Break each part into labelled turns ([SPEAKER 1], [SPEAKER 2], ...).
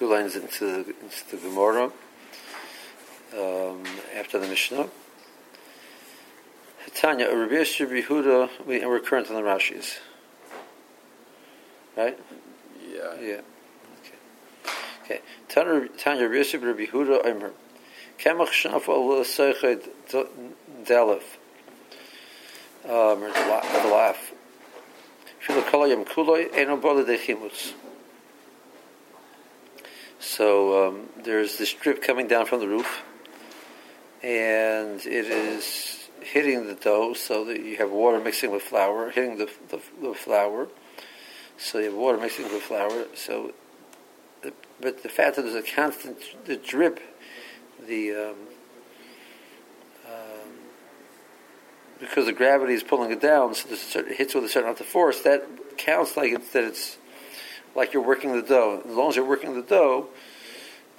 [SPEAKER 1] two lines into the, into the Gemara um, after the Mishnah. Tanya, Rabbi Yisrael Yehuda, we, and we're current on the Rashis. Right?
[SPEAKER 2] Yeah.
[SPEAKER 1] Yeah. Okay. Okay. Tanya, Tanya Rabbi Yisrael Rabbi Yehuda, Omer. Kemach Shafa Allah Seichid Delef. Um, or the laugh. Kalayim Kuloi, Eno Bola De Chimutz. So um, there's this drip coming down from the roof, and it is hitting the dough so that you have water mixing with flour, hitting the, the, the flour. So you have water mixing with flour. So, the, but the fact that there's a constant the drip, the um, um, because the gravity is pulling it down, so it hits with a certain amount of force. That counts like it's that it's like you're working the dough. As long as you're working the dough,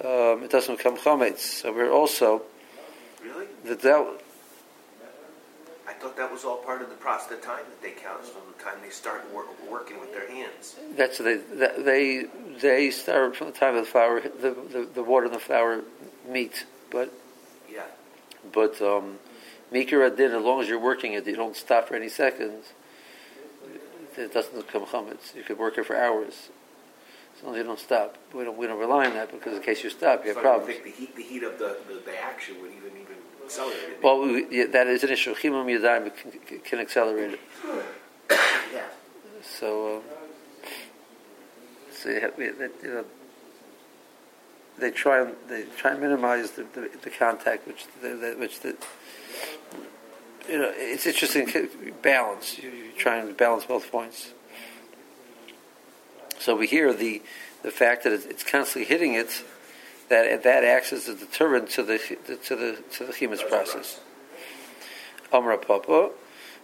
[SPEAKER 1] um, it doesn't become chametz. So we're also
[SPEAKER 3] Really?
[SPEAKER 1] the dough.
[SPEAKER 3] I thought that was all part of the process, the time that they count from the time they start wor- working with their hands.
[SPEAKER 1] That's they they they start from the time of the flour the, the, the water and the flour meet, but
[SPEAKER 3] Yeah.
[SPEAKER 1] but um, mikra din as long as you're working it, you don't stop for any seconds. It doesn't become chametz. You could work it for hours, as long as you don't stop. We don't we don't rely on that because in case you stop, you have
[SPEAKER 3] So I
[SPEAKER 1] problems.
[SPEAKER 3] think the heat, the heat of the, the, the action would even even accelerate it.
[SPEAKER 1] Well, we, yeah, that is an issue. Chimum yadayim can, can accelerate it.
[SPEAKER 3] yeah.
[SPEAKER 1] So, um, so you, have, you know, they try and they try and minimize the, the, the contact, which the, the, which the you know it's interesting balance. You, you try and balance both points. So we hear the the fact that it's constantly hitting it, that that acts as a deterrent to the to the to the chemis process. Amra Papa,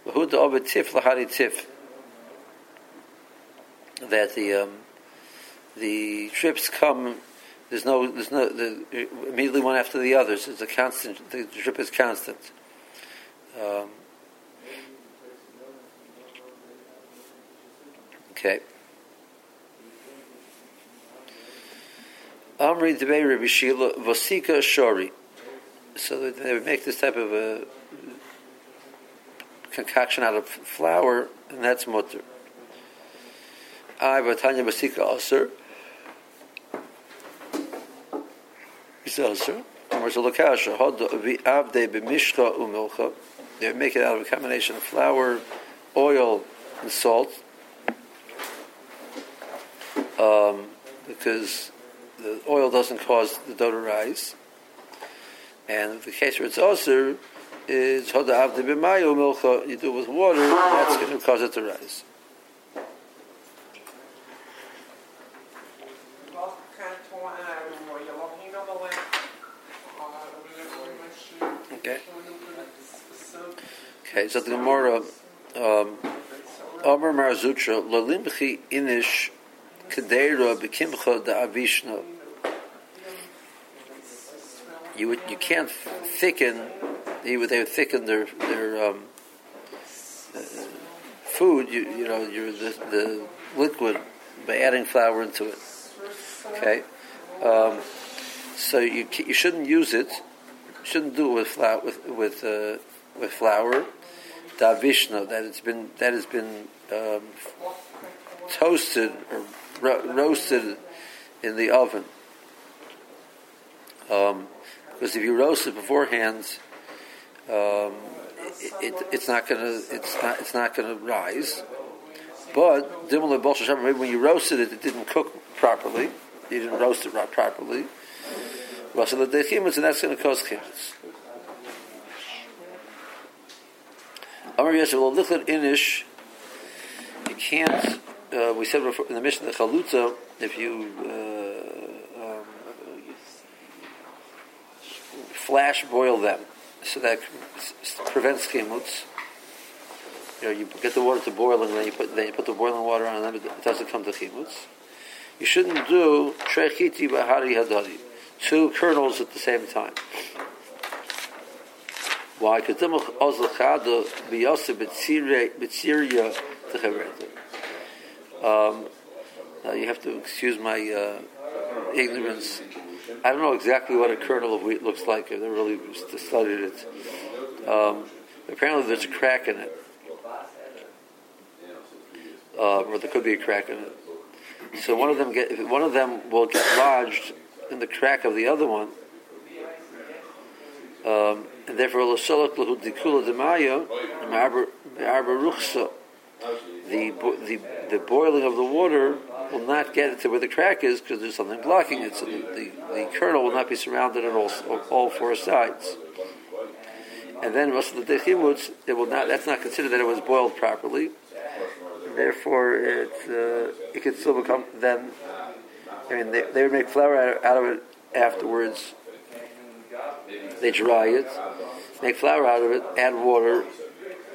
[SPEAKER 1] Huda Ovid Tif Lahari Tif that the um, the trips come. There's no, there's no, the, immediately one after the others. It's a constant. The trip is constant. Um, okay. Amri Debei Rabbi Shila Vasika Shori. So they would make this type of a concoction out of flour, and that's mutter. I Vatanya Basika Aser. It's Aser. They make it out of a combination of flour, oil, and salt. Um, because the oil doesn't cause the dough to rise. And the case where it's Aser is Hoda Avde Bimayu Milcha. You do it with water, that's going to cause it to rise. Okay. Okay, so the Gemara, um, Amar Marzutra, Lalimchi Inish Kadeira Bekimcha da Avishna. You you can't thicken. You would they would thicken their their um, uh, food. You you know your the, the liquid by adding flour into it. Okay, um, so you you shouldn't use it. You shouldn't do it with flour with with uh, with flour. Davishna that it's been that has been um, toasted or ro- roasted in the oven. Um, because if you roast it beforehand, um, it, it, it's not gonna it's not it's not gonna rise. But maybe when you roasted it, it didn't cook properly. You didn't roast it properly. So the chimitz, and that's going to cause chimitz. Amar Yeshua, inish. You can't. Uh, we said in the Mishnah the chalutza. If you uh, um, flash boil them, so that prevents chimutz. You know, you get the water to boil and then you put then you put the boiling water on, and then it doesn't come to chimutz. You shouldn't do trechiti bahari hadari, two kernels at the same time. Why? Because um, now you have to excuse my uh, ignorance. I don't know exactly what a kernel of wheat looks like. I've never really studied it. Um, apparently, there's a crack in it, uh, or there could be a crack in it. So one of them get one of them will get lodged in the crack of the other one, um, and therefore l'shalak lahu dikula demaya ruchsa. The the the boiling of the water will not get it to where the crack is because there's something blocking it. So the, the, the, kernel will not be surrounded on all, all four sides. And then most of the dechimutz, it will not. That's not considered that it was boiled properly. Therefore, it uh, it could still become then. I mean, they, they would make flour out of it afterwards. They dry it, make flour out of it, add water,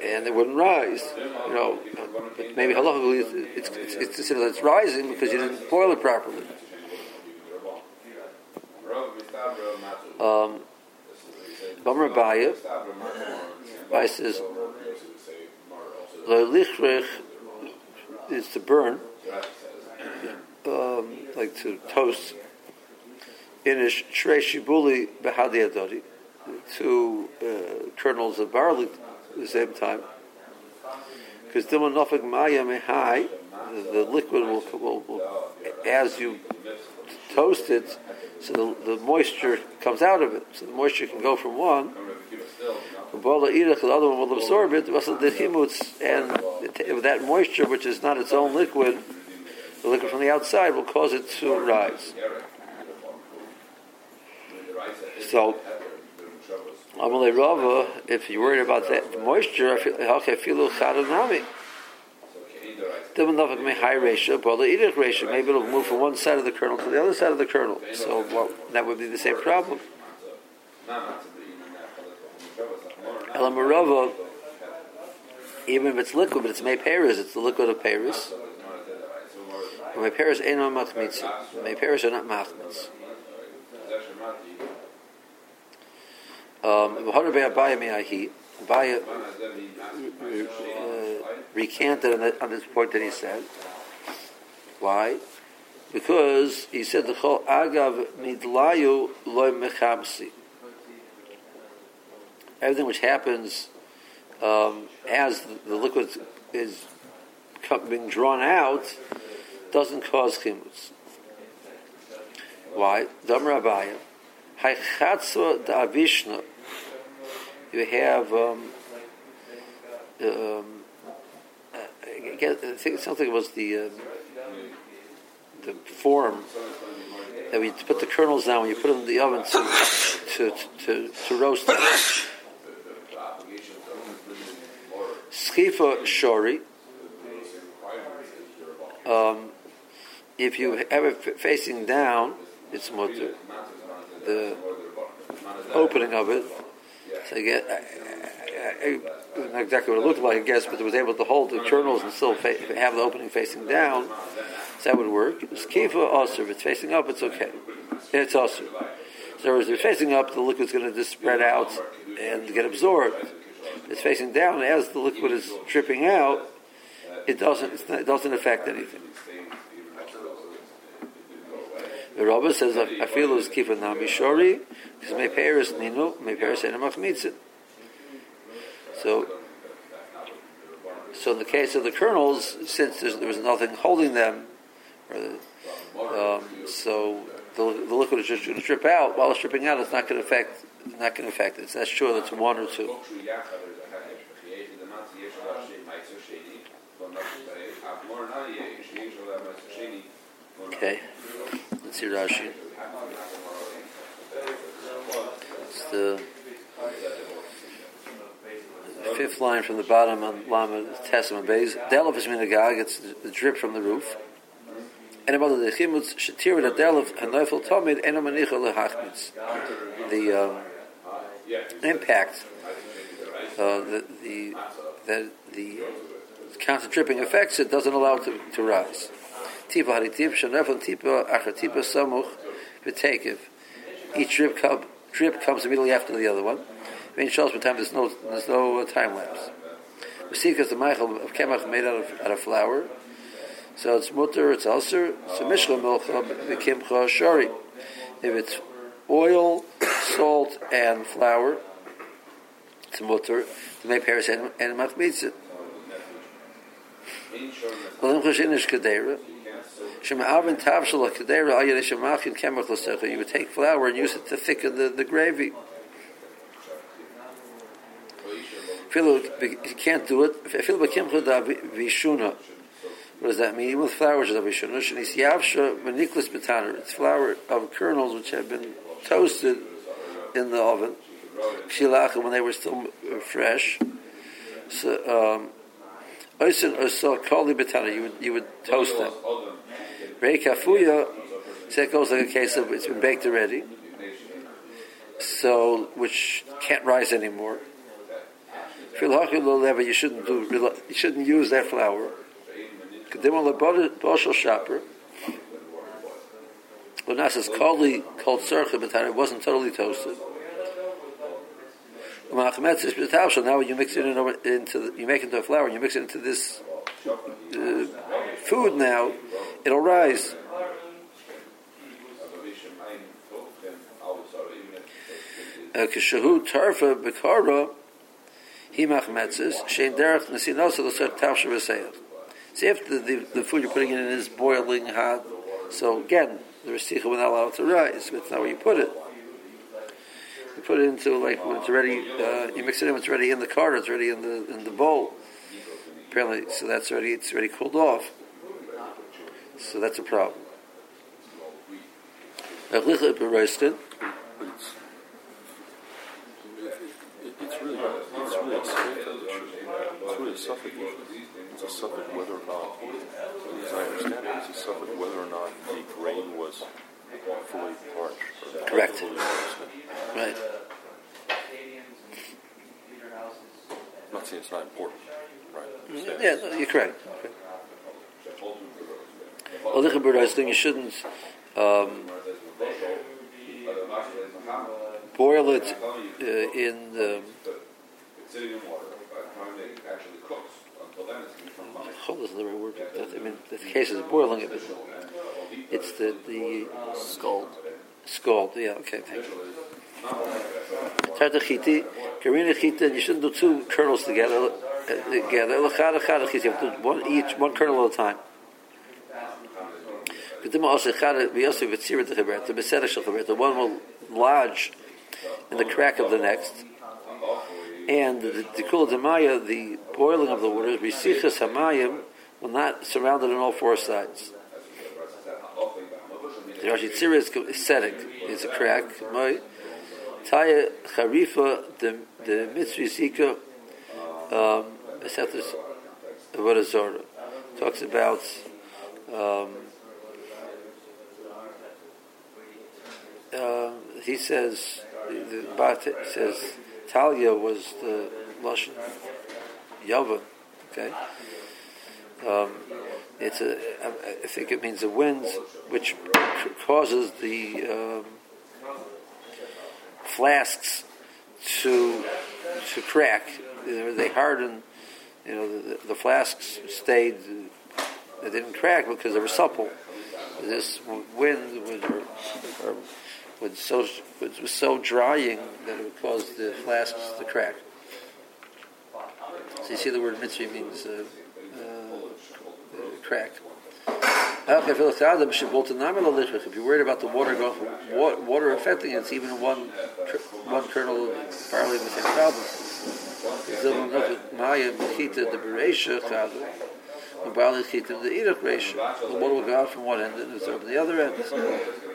[SPEAKER 1] and it wouldn't rise. You know, but maybe halachically it's, it's, it's considered it's rising because you didn't boil it properly. Um, Gomer Baya, Baya says, Lo lichrech is to burn, um, like to toast, in a shrei shibuli behadi adodi, two uh, kernels of barley the same time. Because the liquid will, will, will, as you toast it, so the, the, moisture comes out of it. So the moisture can go from one. The other one will absorb it. And that moisture, which is not its own liquid, the liquid from the outside will cause it to rise. So, Amalei Rava, if you're worried about that moisture, I feel okay. High ratio. Maybe it'll move from one side of the kernel to the other side of the kernel. So well, that would be the same problem. Elamarava, even if it's liquid, but it's may Paris, it's the liquid of Paris. My Paris ain't on machmitza. My Paris are not machmitz. Um, Baya uh, recanted on, on this point that he said. Why? Because he said the chol agav midlayu loy mechamsi. Everything which happens um, as the, liquid is being drawn out doesn't cause chimutz. Why? Dam Rabbayim. Haychatzva da'avishna you have um, um, I, guess, I think something was the um, the form that we put the kernels down when you put them in the oven to to to, to roast them. Schifa shori. Um, if you have it facing down, it's mutter. The opening of it you get, I, I, I, not exactly what it looked like, I guess, but it was able to hold the kernels and still fa- have the opening facing down. So that would work. It's kifa also. If it's facing up, it's okay. It's also. So if it's facing up, the liquid's going to just spread out and get absorbed. If it's facing down, as the liquid is dripping out, it doesn't not, it doesn't affect anything. The Rabbi says, I feel it was kifa nami shori, because my parents ninu, my parents ena machmitzin. So, so in the case of the kernels, since there was nothing holding them, the, um, so the, the, liquid is just going to drip out. While it's dripping out, it's not going to affect. Not going to affect it. It's not sure that's one or two. Okay. Let's see Rashi. It's the fifth line from the bottom on Lama Testament base. Delov is minagag. It's the drip from the roof. And about the chimutz shatir the delov hanoifel tomid eno manicha lehachmitz. The um, impact, uh, the the the, the constant dripping affects it doesn't allow it to, to rise. Tipa tipa achar tipa samuch. Each drip cup drip comes immediately after the other one. Main shows time there's no there's no time lapse. We see because the Michael of kemach made out of out of flour. So it's mutter, it's also so mishcha milcha v'kimcha shari. If it's oil, salt, and flour, it's mutter. To make paris and and machmitzit. Olim You would take flour and use it to thicken the, the gravy. Filo, you can't do it. Filo b'kimcha da vishuna. What does that mean? With flour, which is avishuna. Shenis yavsha v'niklis betaner. It's flour of kernels which have been toasted in the oven. Shilach when they were still fresh. So, um, Oisin or so kali betana, you would you would toast them. Rei kafuya, so it goes like a case of it's been baked already, so which can't rise anymore. You shouldn't do you shouldn't use that flour. They want the boshel shopper. Lunas is kali called circha betana. It wasn't totally toasted. Now you mix it in, into the, you make it into a flour and you mix it into this uh, food now, it'll rise. Kishahu tarfa bekara himach metzes shein derech nesinosa l'sech tavsha v'seyach. See, if the, the, the, food you're putting in is boiling hot, so again, the resticha will not allow it to rise. It's not where you put it put it into like when it's already uh, you mix it in when it's already in the cart it's already in the in the bowl. Apparently so that's already it's already cooled off. So that's a problem.
[SPEAKER 2] It's, it's really it's really a it's really a suffix it's a suffix whether or not as I understand it it's a suffix whether or not the grain was fully parched
[SPEAKER 1] Correct.
[SPEAKER 2] fully roasted.
[SPEAKER 1] right
[SPEAKER 2] I'm not saying it's not important, right?
[SPEAKER 1] yeah no, you're correct well the Chabur thing you shouldn't um, boil it uh, in the Chol isn't the right word. That, I mean, the case is boiling it, it's the the
[SPEAKER 4] Scald.
[SPEAKER 1] scald. Yeah, okay, thank you. Tarta chiti, karina chita, you shouldn't do two kernels together. uh, Together, lachada chada chiti. You have to one each, one kernel at a time. Kedima also chada v'yosef v'tzira techaber, the besedek shel chaber. The one will lodge in the crack of the next. And the tikul demaya, the boiling of the waters, b'sichas hamayim, will not surround it on all four sides. The Rashi Tzira is aesthetic. It's a crack. Taya Charifa, the the Mitzri Zika, um, Avodah talks about um, uh, he says the Bat says Talia was the Lashon Yava. Okay. Um, it's a, I I think it means the winds which causes the um, flasks to to crack. You know, they harden. You know, the, the flasks stayed. They didn't crack because they were supple. This wind was, or, or was so was so drying that it would cause the flasks to crack. So you see, the word mitzvah means uh, uh, crack. If you're worried about the water going from wa- water affecting it, it's even one one kernel of barley the same problem. The water will go out from one end and over the other end.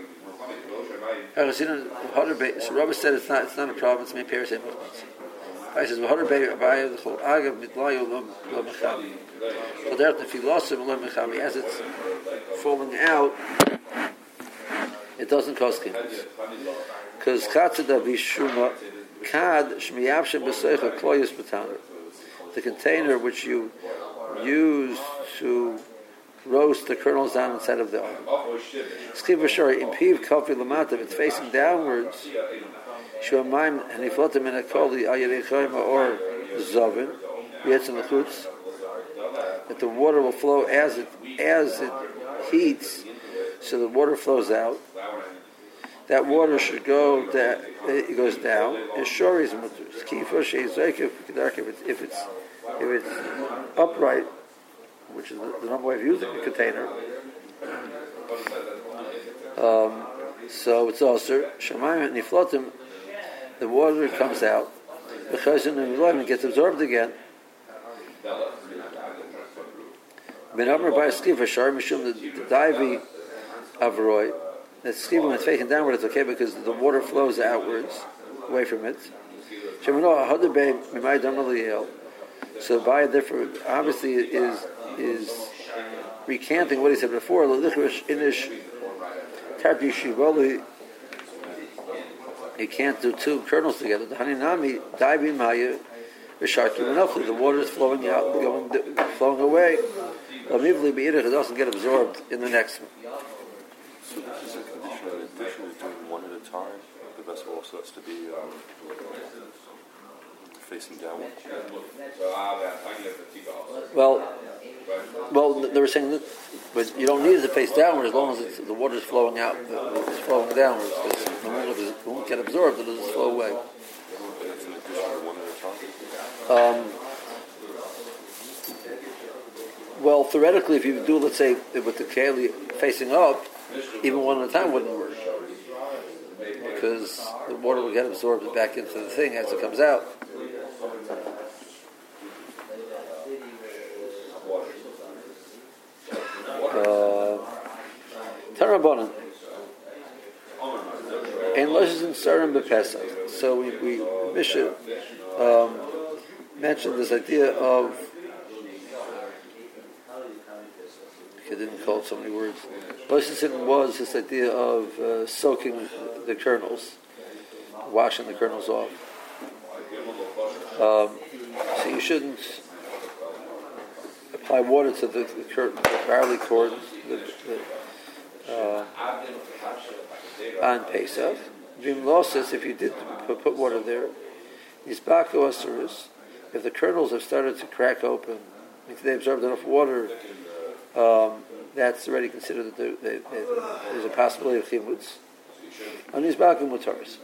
[SPEAKER 1] So Rabbi said it's not it's not a problem. It's made Paris and I says v'hoder bei abaya the whole agav mitlayu lo mechami. So there if he lost him lo mechami as it's falling out, it doesn't cause kibbutz. Because chatzada bishuma kad shmiyavshem b'seicha kloyus b'taner. The container which you use to roast the kernels down inside of the oven. Skiv b'shari impiv kofi lamata. If it's facing downwards, Shumaim and iflotim in a koli ayirei chayma or zavin, yetzim lechutz. that the water will flow as it as it heats, so the water flows out. That water should go that it goes down. It's shori is if it's if it's if it's upright, which is the, normal way of using a container. Um, so it's also shemayim niflotim. The water comes out. The chazan and gets absorbed again. Ben by Skiva Shar Mishum the Divi Avroi. That Skiva when it's facing downward it's okay because the water flows outwards away from it. So by different obviously is is recanting what he said before. Inish You can't do two kernels together. The Haninami Divi Maya The water is flowing out, going, flowing away. It doesn't get absorbed in the next one.
[SPEAKER 2] So this is a condition to doing one at a time. The vessel also has to be um, facing downward.
[SPEAKER 1] Well, well, they were saying that, but you don't need it to face downward as long as the water is flowing out, it's flowing downwards. The water won't get absorbed, it'll just flow away. Um, well, theoretically, if you do, let's say, with the keli facing up, even one at a time wouldn't work because the water will get absorbed back into the thing as it comes out. Tarabonin. And and Sarim Bepesach. So we, we Misha um, mentioned this idea of I didn't call it so many words. Licensing was this idea of uh, soaking the kernels, washing the kernels off. Um, so you shouldn't apply water to the, the, the barley corn the, the, uh, on Pesach. Vim says if you did put, water there, Yisbako if the kernels have started to crack open, if they absorbed enough water um, that's already considered that there, there, there's a possibility of chivutz. On these bakim mutaris.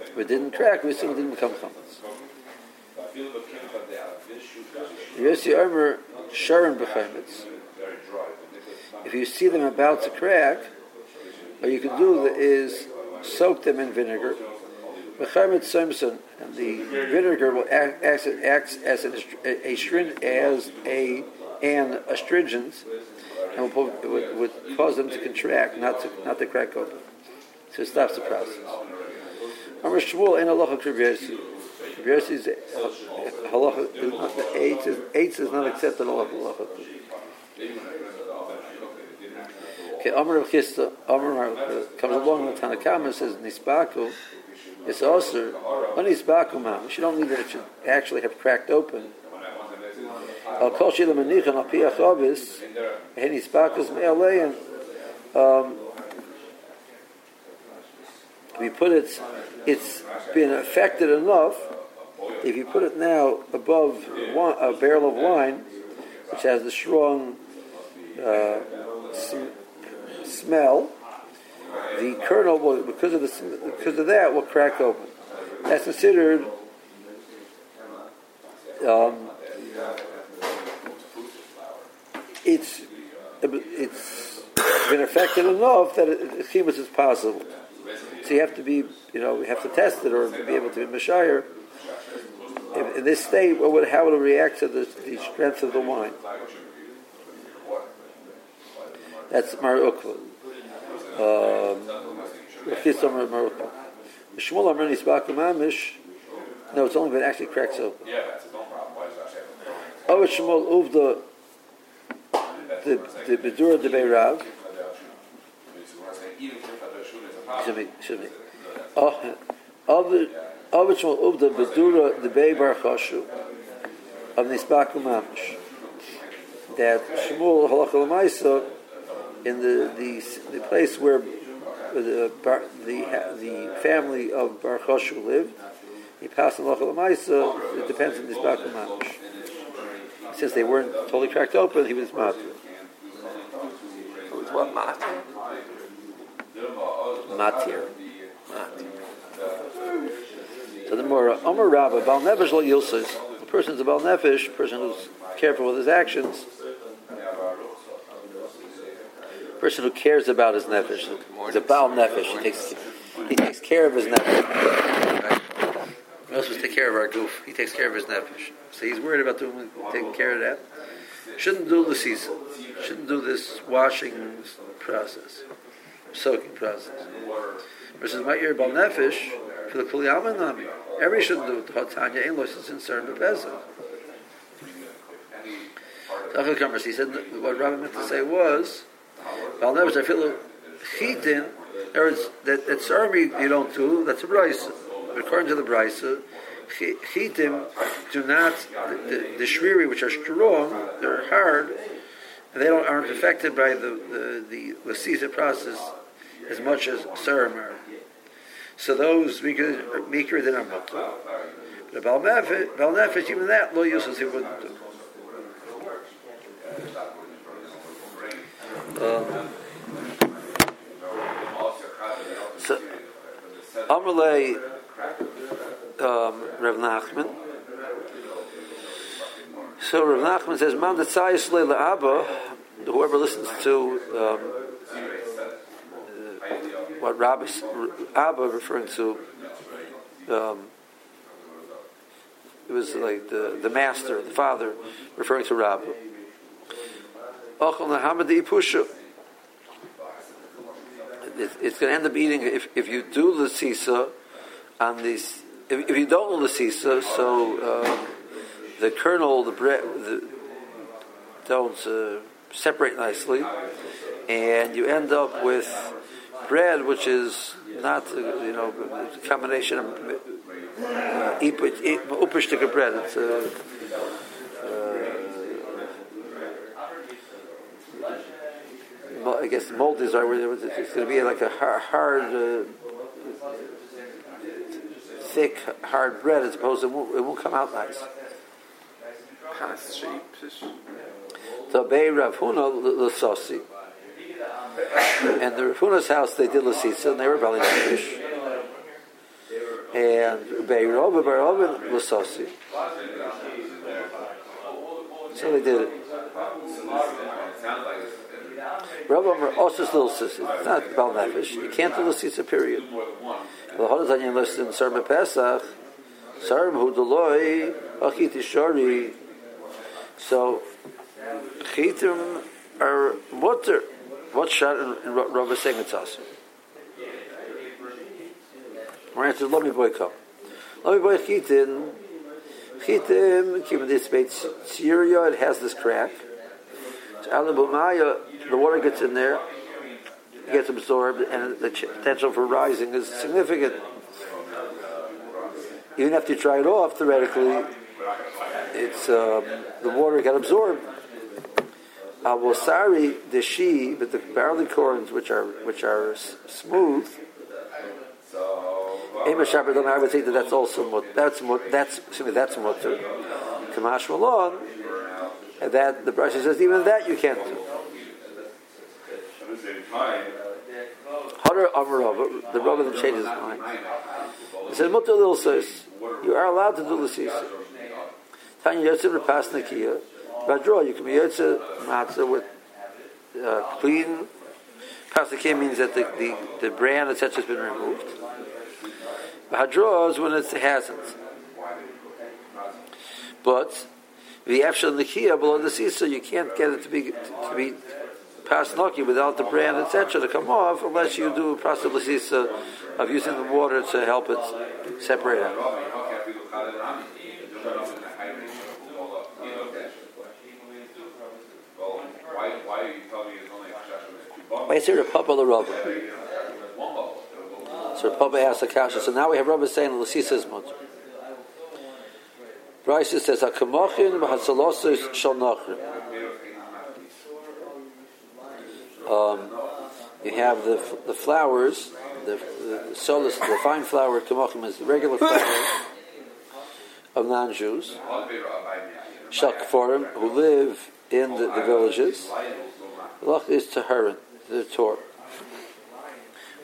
[SPEAKER 1] If it didn't crack, we still didn't become chametz. Yossi Armour Sharon b'chaimetz. If you see them about to crack, what you can do is soak them in vinegar. B'chaimetz Simpson, and the vinegar will act, act, act as an, a, a, as a and astringents, and would, would, would, cause them to contract, not to not to crack open. So it stops the process. Amr Shmuel and halacha kribiyasi. Kribiyasi's halacha is the eight is not accepted halacha Okay, Amr of Chista, Amr comes along with Tanakama and says Nisbaku. It's also on Nisbaku mamish. You don't need that it actually have cracked open al kol manichan al piach obis, hen ispakus me'alein, um, if you put it, it's been affected enough, if you put it now above one, a barrel of wine, which has the strong uh, smell, the kernel will, because of the because of that, will crack open. That's considered um, it's it's been affected enough that chimus is possible. So you have to be, you know, you have to test it or be able to be mashire. In this state, what would, how it react to the, the strength of the wine? That's Mar Ukva. Um, Shmuel Amr Nisbakum No, it's only been actually cracked open. Oh, Shmuel Uvda the the Bedura de Beirav. Excuse me. Oh, of it shall of the Bedura de Beibar Choshu of Nisbaku Mamish. That Shmuel Halacha Lamaisa in the, the the place where the the the family of Bar Choshu lived, he passed Halacha Lamaisa. It depends on this Mamish. since they weren't totally cracked open, he was matir.
[SPEAKER 3] It was what matter?
[SPEAKER 1] Matir. So the more Omer Rabba, Bal Nefesh lo Yilsis, a person's a Bal Nefesh, person who's careful with his actions, a person who cares about his Nefesh, he's a Bal Nefesh, he takes, he takes care of his Nefesh. We're supposed to take care of our goof. He takes care of his nefesh. So he's worried about doing, taking care of that. Shouldn't do the season. Shouldn't do this washing process, soaking process. Versus my ear bal nefesh for the kuli amanami. Every shouldn't do it. The hotanya ain't lost pesach. Tafel Kamers, he said what Rabbi meant to say was bal nefesh. I feel chitin. There is that that sarmi you don't do. That's a rice according to the Brisa, chitim do not the, the, the shviri, which are strong, they're hard, and they don't aren't affected by the the the lasisa process as much as sarim. So those weaker than a mutter. But bal nefesh, even that lo uses he wouldn't do. Um, so, Amalei um, Rav Nachman. So Rav Nachman says, "Man detzayis Abba." Whoever listens to um, uh, what Rabbi Abba referring to, um, it was like the the master, the father, referring to Rabbi. It's going to end up eating if, if you do the sisa on these if, if you don't do the sisa, so um, the kernel, the bread, the, don't uh, separate nicely, and you end up with bread which is not uh, you know a combination of uh, upper bread. It's uh, uh, I guess mold is are it's going to be like a hard. Uh, thick, hard bread as opposed to it won't, it won't come out nice. So Bei Rav Huna l'sosi. And the Rav Huna's house, they did l'sisa, and they were belly fish. And Bei Rav Bar l'sosi. So they did it. Rav Amar also still says it's not bal nefesh. You can't do l'sisa period. Well, how does you listen in Sarma Pesach? Sarm hu deloi achit ishari. So chitim are mutter. What shot in, in Rabbi saying it's us? My answer is let me boy come. Let me boy chitin. Chitim kim this beit Syria. It has this crack. The water gets in there gets absorbed, and the potential for rising is significant. Even after you try it off, theoretically, it's um, the water got absorbed. Awosari the she, but the barley corns which are which are smooth. Ema Shabbat, I would say that that's also that's that's excuse me, that's mutter. Kamash Malon, and that the brush says even that you can't do. Hadar Amarav, the Rabbi then changes his mind. He says, Mutter Lil says, you are allowed to do the sisa. Tanya Yotze Repas Nakia. Vadro, you can be Yotze Matzah with uh, clean. Pasakir means that the, the, the bran, etc., has been removed. Hadro is when it hasn't. But the Efshel Nakia below the sisa, you can't get it to be to be pasnoki without the brand, etc., to come off unless you do process of using the water to help it separate out. Why is here a papa the Rabba? So Papa asks Akasha. So now we have Rabba saying Lasisa is much. Bryce says Hakamachin v'Hatzalosis shal nachrim. Um, you have the the flowers, the the, solus, the fine flour kamachim is the regular flour of non-Jews, shal kfarim who live in the, the villages. Lach is taharin, the Torah.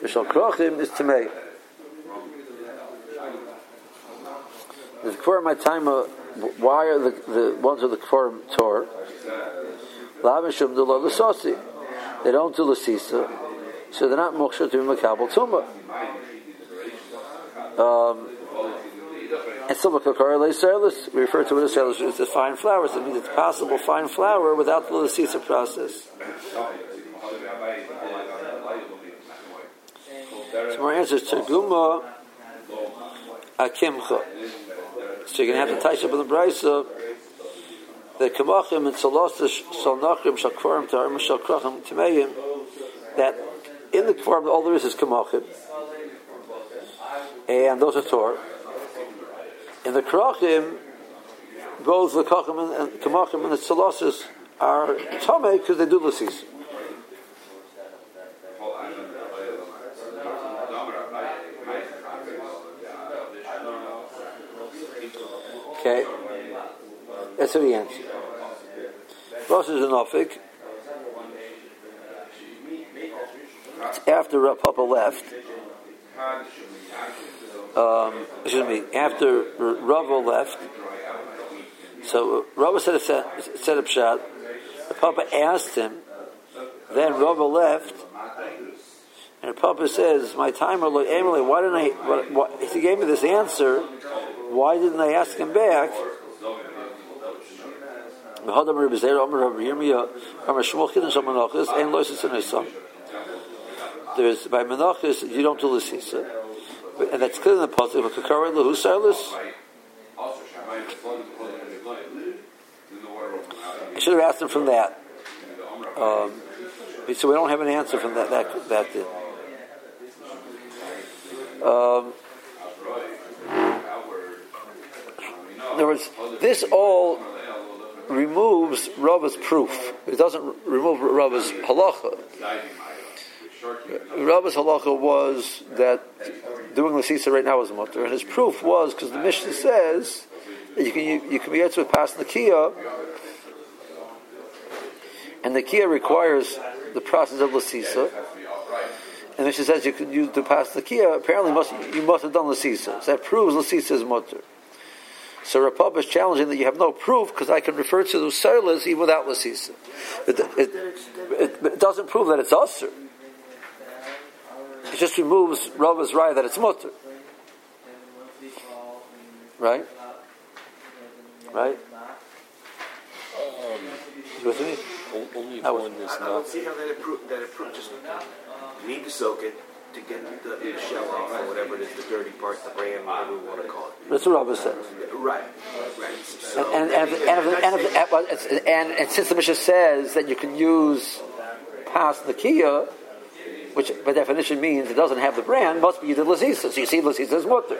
[SPEAKER 1] Mishal krochim is tamei. The kfarim my time. Why are the, the ones of the kfarim Torah? Lavishum de lo They don't do lasisa, so they're not moksha to be makabel tumah. Um, and silver kakar service, we refer to it as service, it's a fine flour. So it means it's possible fine flour without the lasisa process. So more answers to Guma Akimcha. So you're going to have to touch up in the Brisa the Kamachim and Salosish Salnachim Shakvarim Tarim Shakrachim Timeyim that in the Kvarim all there is is Kamachim and those are Torah. In the Krachim, both the Kachim and Kamachim and the Salosish are Tomei because they do the season. Okay, that's the answer. Rosh is an Ofik. It's after Papa left. Um, excuse me, after Rava left. So Rava said a set, set up shot. The Papa asked him. Then Rava left. And Papa says, "My timer, looked, Emily, why didn't I? He gave me this answer. Why didn't I ask him back?" There's by menachis you don't do lisisa, and that's clear in the pasuk. But kakara Lahusarlis. I should have asked him from that. Um, so we don't have an answer from that. That that did. Um, in other words, this all removes Rava's proof. It doesn't remove Rava's halacha. Rava's halacha was that doing the sisa right now is mutter, and his proof was because the Mishnah says that you can you, you can be able to pass the kia, and the kia requires the process of lasisa. And the Mishnah says you can use to pass the kia. Apparently, must, you must have done lasisa. So that proves lasisa is mutter. So Rapab is challenging that you have no proof because I can refer to the Seilas even without Lasisa. It, it, it, it, doesn't prove that it's Usr. It just removes Rava's right that it's Mutter. Right? Right? Um, you with me?
[SPEAKER 2] Only one is not.
[SPEAKER 3] I don't see how that improve, that improve, just you need to soak it to get the, the shell off or whatever it is, the dirty part, the brand, whatever we want to call it.
[SPEAKER 1] That's what Rava says.
[SPEAKER 3] Right. right.
[SPEAKER 1] And, since the Mishnah says that you can use past the kia, which by definition means it doesn't have the brand, must be the lasisa. So you see, lasisa is mutter.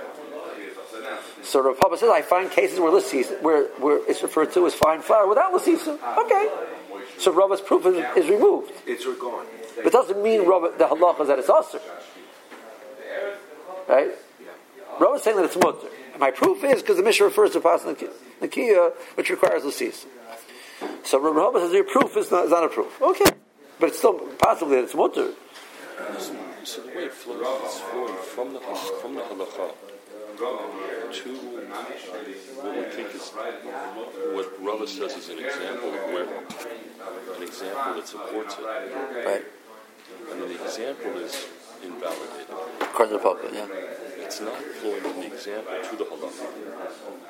[SPEAKER 1] So Rav says, I find cases where where, where it's referred to as fine flour without lasisa. Okay. So Rava's proof is, is removed.
[SPEAKER 3] It's gone.
[SPEAKER 1] But it doesn't mean Rabba, the halacha is that it's usher. Right? Rabba is saying that it's mutter. My proof is because the Mishnah refers to pas nakia, which requires lasis. So Rabba says your proof is not, is not a proof. Okay, but it's still possibly that it's mutter.
[SPEAKER 2] So, the way it flows is flowing from the from the halacha to what we think is what Rava says is an example of where an example that supports it.
[SPEAKER 1] Right.
[SPEAKER 2] And the example is invalidated.
[SPEAKER 1] According to the Papa, yeah.
[SPEAKER 2] It's not flowing from the example to the halacha.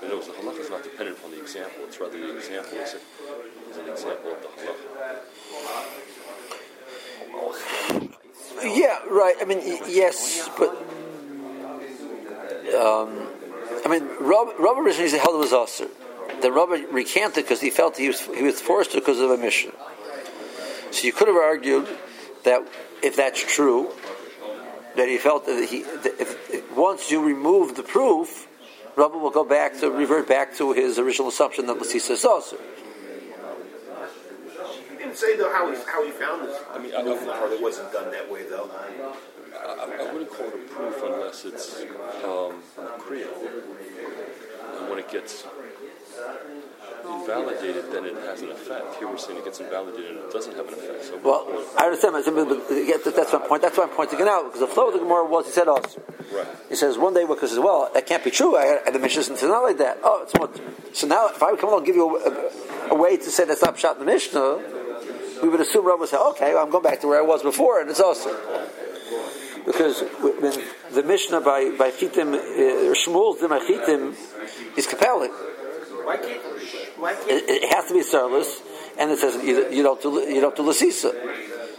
[SPEAKER 2] In other words, the halacha is not dependent on the example. It's rather the example is, an example of the halacha.
[SPEAKER 1] Yeah, right. I mean, yes, but um, I mean, Rob, Rob originally held it was Aser. Then Robert recanted because he felt he was he was forced to because of a Mishnah. So you could have argued that if that's true, that he felt that he that if, if, once you remove the proof, Rabbi will go back to revert back to his original assumption that Lasisa is also.
[SPEAKER 3] He didn't say though how he how he found this. I mean, I know part it wasn't done that way though.
[SPEAKER 2] I, I, wouldn't call it a proof unless it's um, kriya. And when it gets, you invalidated, then it has an effect. Here we're saying it gets invalidated and it doesn't have an effect. So
[SPEAKER 1] Well, I understand, but, that's my point. That's why I'm pointing it out because the flow of the Gemara was he said also.
[SPEAKER 2] Right.
[SPEAKER 1] He says one day because as well that can't be true. I, I, the Mishnah says not like that. Oh, it's mutter. So now if I would come along and give you a, a, a way to say that's not shot in the Mishnah, we would assume Rav would say, okay, well, I'm going back to where I was before, and it's also because when the Mishnah by by Chitim uh, Shmuel's Chitim is compelling.
[SPEAKER 3] Why can't? Why can't?
[SPEAKER 1] It, it has to be sarlus, and it says you, you don't do you don't do lasisa.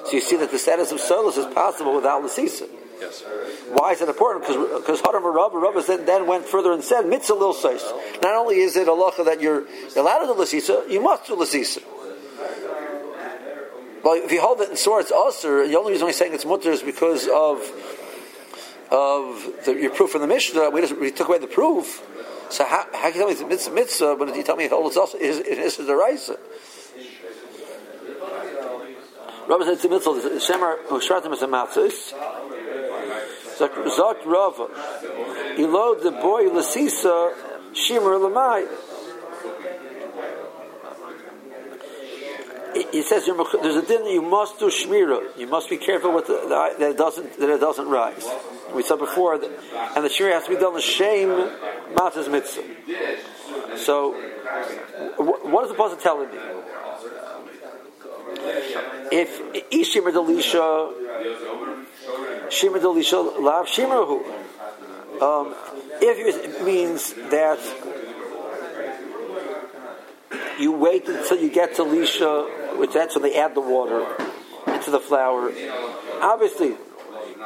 [SPEAKER 1] So you see that the status of sarlus is possible without lasisa.
[SPEAKER 2] Yes.
[SPEAKER 1] Why is that important? Because because Hadam Rabba Rav then, then went further and said mitzvah lil seis. Not only is it a lacha that you're allowed to do lasisa, you must do lasisa. Well, if you hold it in sorts usher, the only reason we're saying it's mutter is because of of the, your proof from the Mishnah. We, just, we took away the proof. So how, how can you tell me it's mitzvah, mitzvah but you tell me it's also is, is the raisa? Rabbi said to mitzvah, Shemar Hushratim is a matzos. Zok Rava. Elo the boy Lasisa Shimmer Lamai. He says there's a din you must do shmira. You must be careful with the, that it doesn't that it doesn't rise. We said before, that, and the shmira has to be done the shame matzah's mitzvah. So, what is the pasuk telling me? If ishimar delisha, shimar delisha lav shimrahu. Um, if it means that you wait until you get to lisha, which that's when they add the water into the flour. Obviously,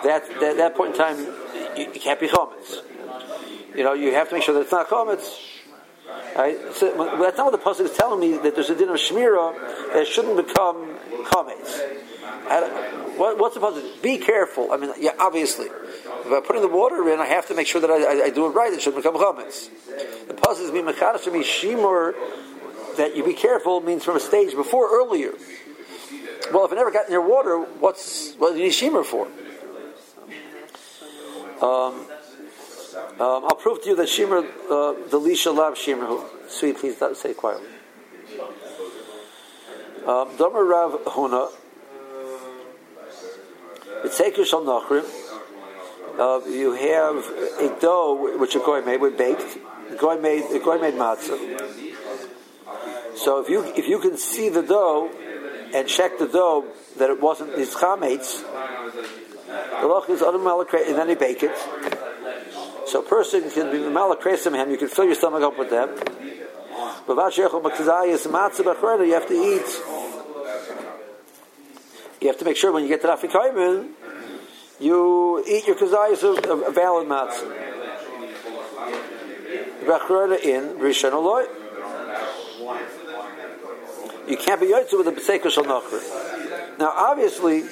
[SPEAKER 1] that that, that point in time, you, you can't be chametz. You know, you have to make sure that it's not chametz. Right? So, that's not what the pasuk is telling me. That there's a din of shmira that shouldn't become chametz. What, what's the pasuk? Be careful. I mean, yeah, obviously, if putting the water in, I have to make sure that I, I, I do it right. It shouldn't become chametz. The pasuk is being mechadash me shimur that you be careful means from a stage before earlier. Well, if it never got near water, what's what do you need shimmer for? Um, um, I'll prove to you that shimmer, uh, the lisha lab shimmer. Sweet, please say it quietly. Um, Rav Huna. It's shal nachrim. Uh, you have a dough which a goy made, with baked. A goy made, a goy made matzah. So if you if you can see the dough and check the dough that it wasn't these chametz, the loch is automatic and then you bake it. So a person can be malakresim him. You can fill your stomach up with them. But you have to eat. You have to make sure when you get to Rafik you eat your kazayas of, valid matzah. in Rishon Aloy. You can't be yotze with a b'seika shal Now, obviously,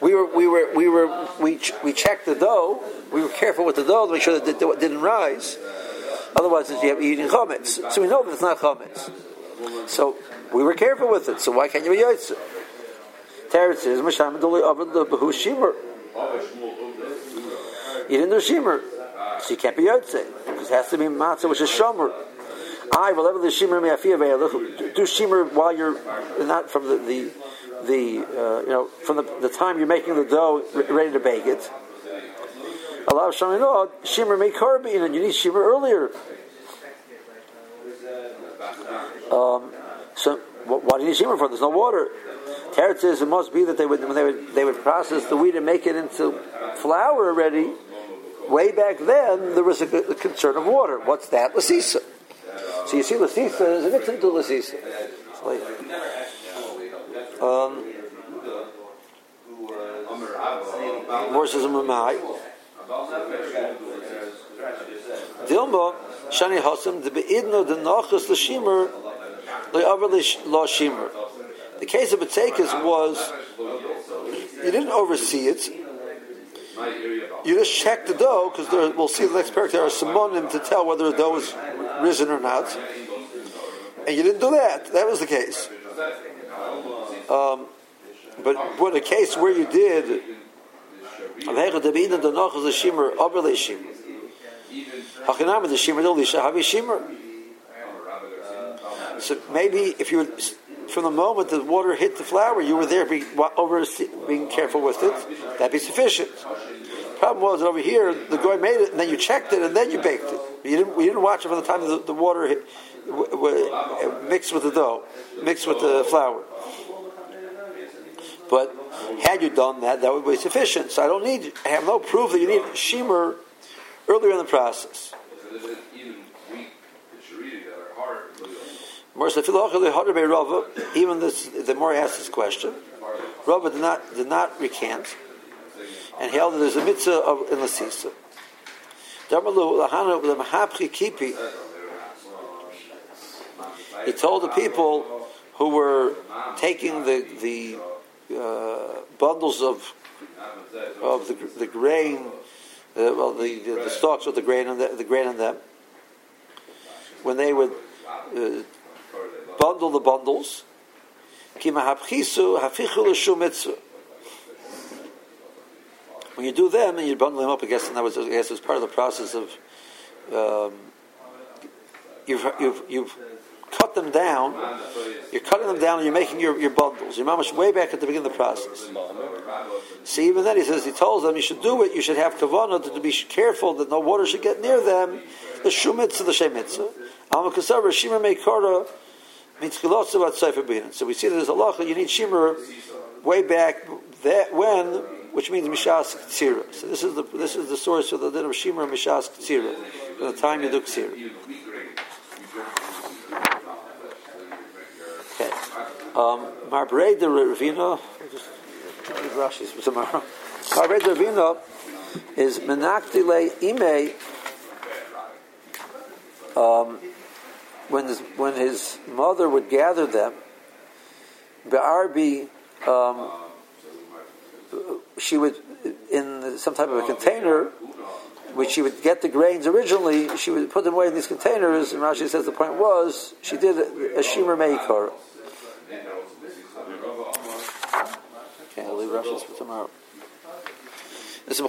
[SPEAKER 1] we were we were we were we we checked the dough. We were careful with the dough to make sure that it didn't rise. Otherwise, you have eating chametz. So we know that it's not chametz. So we were careful with it. So why can't you be yotze? Teretz says Masham Doli over the Behu Shimer. You didn't do Shimer, so you can't be yotze because it has to be matzah, which is shomer. I will ever the me'afiyah do shimmer while you're not from the the, the uh, you know from the, the time you're making the dough ready to bake it. Allah Shamim no shimmer make carbine and you need shimmer earlier. Um, so why do you need shimmer for? There's no water. Teretz says it must be that they would when they would they would process the wheat and make it into flour already. Way back then, there was a, a concern of water. What's that? Lasisa. So you see Lasisa is a victim to Lasisa. Um, verses of Mamai. Dilma, Shani Hasim, the Beidno, the Nachas, the Shimer, the Aver Law Shimer. The case of Batekas was, you didn't oversee it, you just check the dough because we'll see the next paragraph. There are simonim to tell whether the dough is risen or not, and you didn't do that. That was the case. Um, but what a case where you did, shimmer So maybe if you from the moment the water hit the flour, you were there being, over, being careful with it, that'd be sufficient. Problem was over here, the guy made it, and then you checked it, and then you baked it. You didn't, you didn't watch it from the time the, the water hit, w- w- mixed with the dough, mixed with the flour. But had you done that, that would be sufficient. So I don't need, I have no proof that you need shimer earlier in the process. Even this, the more I asked this question, Rava did not did not recant, and held that there's a mitzvah of in Lasisa. He told the people who were taking the the uh, bundles of of the, the grain, uh, well, the, the, the stalks with the grain and the, the grain in them, when they would uh, bundle the bundles, when you do them and you bundle them up, I guess, and that was, I guess, was part of the process of um, you've, you've, you've cut them down. You're cutting them down and you're making your, your bundles. Your mamash way back at the beginning of the process. See, even then he says he tells them you should do it. You should have kavanah to, be careful that no water should get near them. The shumitza, the shemitza. Alma shimmer meikara so we see that there's a law you need shimmer way back that when, which means mishas ktsira. So this is the this is the source of the din of shimmer mishas ktsira. The time you do ktsira. Okay. Um, Marbrei de Ravina. Just Rashi's for tomorrow. Marbrei de Ravina is menaktile ime. Um, when his, when his mother would gather them, Be'arbi, um, she would, in some type of a container, which she would get the grains originally, she would put them away in these containers, and Rashi says the point was, she did a, Shimer Meikar. Okay, I'll leave Rashi's for tomorrow. This is